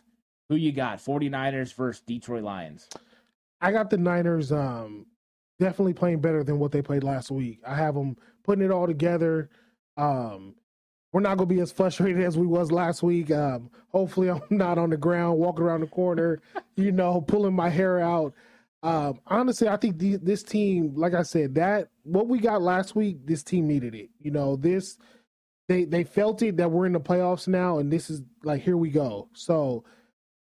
Who you got? 49ers versus Detroit Lions. I got the Niners um, definitely playing better than what they played last week. I have them putting it all together. Um, we're not going to be as frustrated as we was last week. Um, hopefully, I'm not on the ground walking around the corner, (laughs) you know, pulling my hair out. Um, honestly, I think the, this team, like I said, that what we got last week, this team needed it. You know, this they they felt it that we're in the playoffs now, and this is like here we go. So,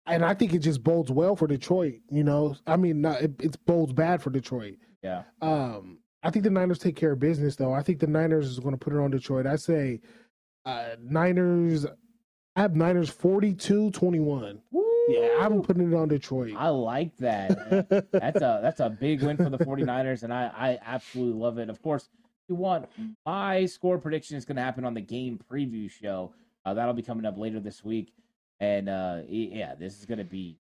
and I think it just bodes well for Detroit. You know, I mean, not, it, it bodes bad for Detroit. Yeah. Um, I think the Niners take care of business, though. I think the Niners is going to put it on Detroit. I say, uh, Niners. I have Niners 42-21. Yeah, I'm putting it on Detroit. I like that. that's a that's a big win for the 49ers, and I, I absolutely love it. Of course, you want my score prediction is going to happen on the game preview show. Uh, that'll be coming up later this week, and uh, yeah, this is going to be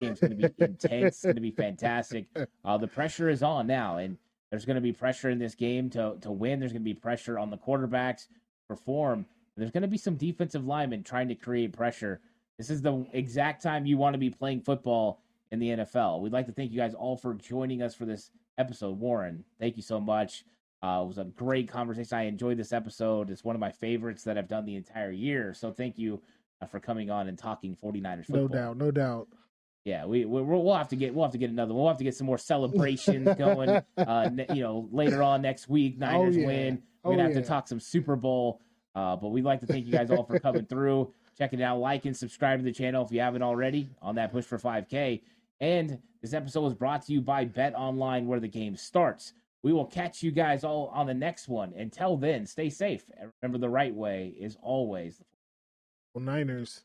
game's going to be intense. It's going to be fantastic. Uh, the pressure is on now, and there's going to be pressure in this game to to win. There's going to be pressure on the quarterbacks perform. There's going to be some defensive linemen trying to create pressure. This is the exact time you want to be playing football in the NFL. We'd like to thank you guys all for joining us for this episode. Warren, thank you so much. Uh, it was a great conversation. I enjoyed this episode. It's one of my favorites that I've done the entire year. So thank you uh, for coming on and talking 49ers football. No doubt, no doubt. Yeah, we, we will have to get we'll have to get another. One. We'll have to get some more celebrations (laughs) going. Uh, you know, later on next week, Niners oh, yeah. win. We're Oh, gonna have yeah. to talk some Super Bowl. Uh, but we'd like to thank you guys all for coming through, (laughs) checking it out, like and subscribe to the channel if you haven't already on that push for 5K. And this episode was brought to you by BetOnline, where the game starts. We will catch you guys all on the next one. Until then, stay safe. And remember, the right way is always the Well, Niners.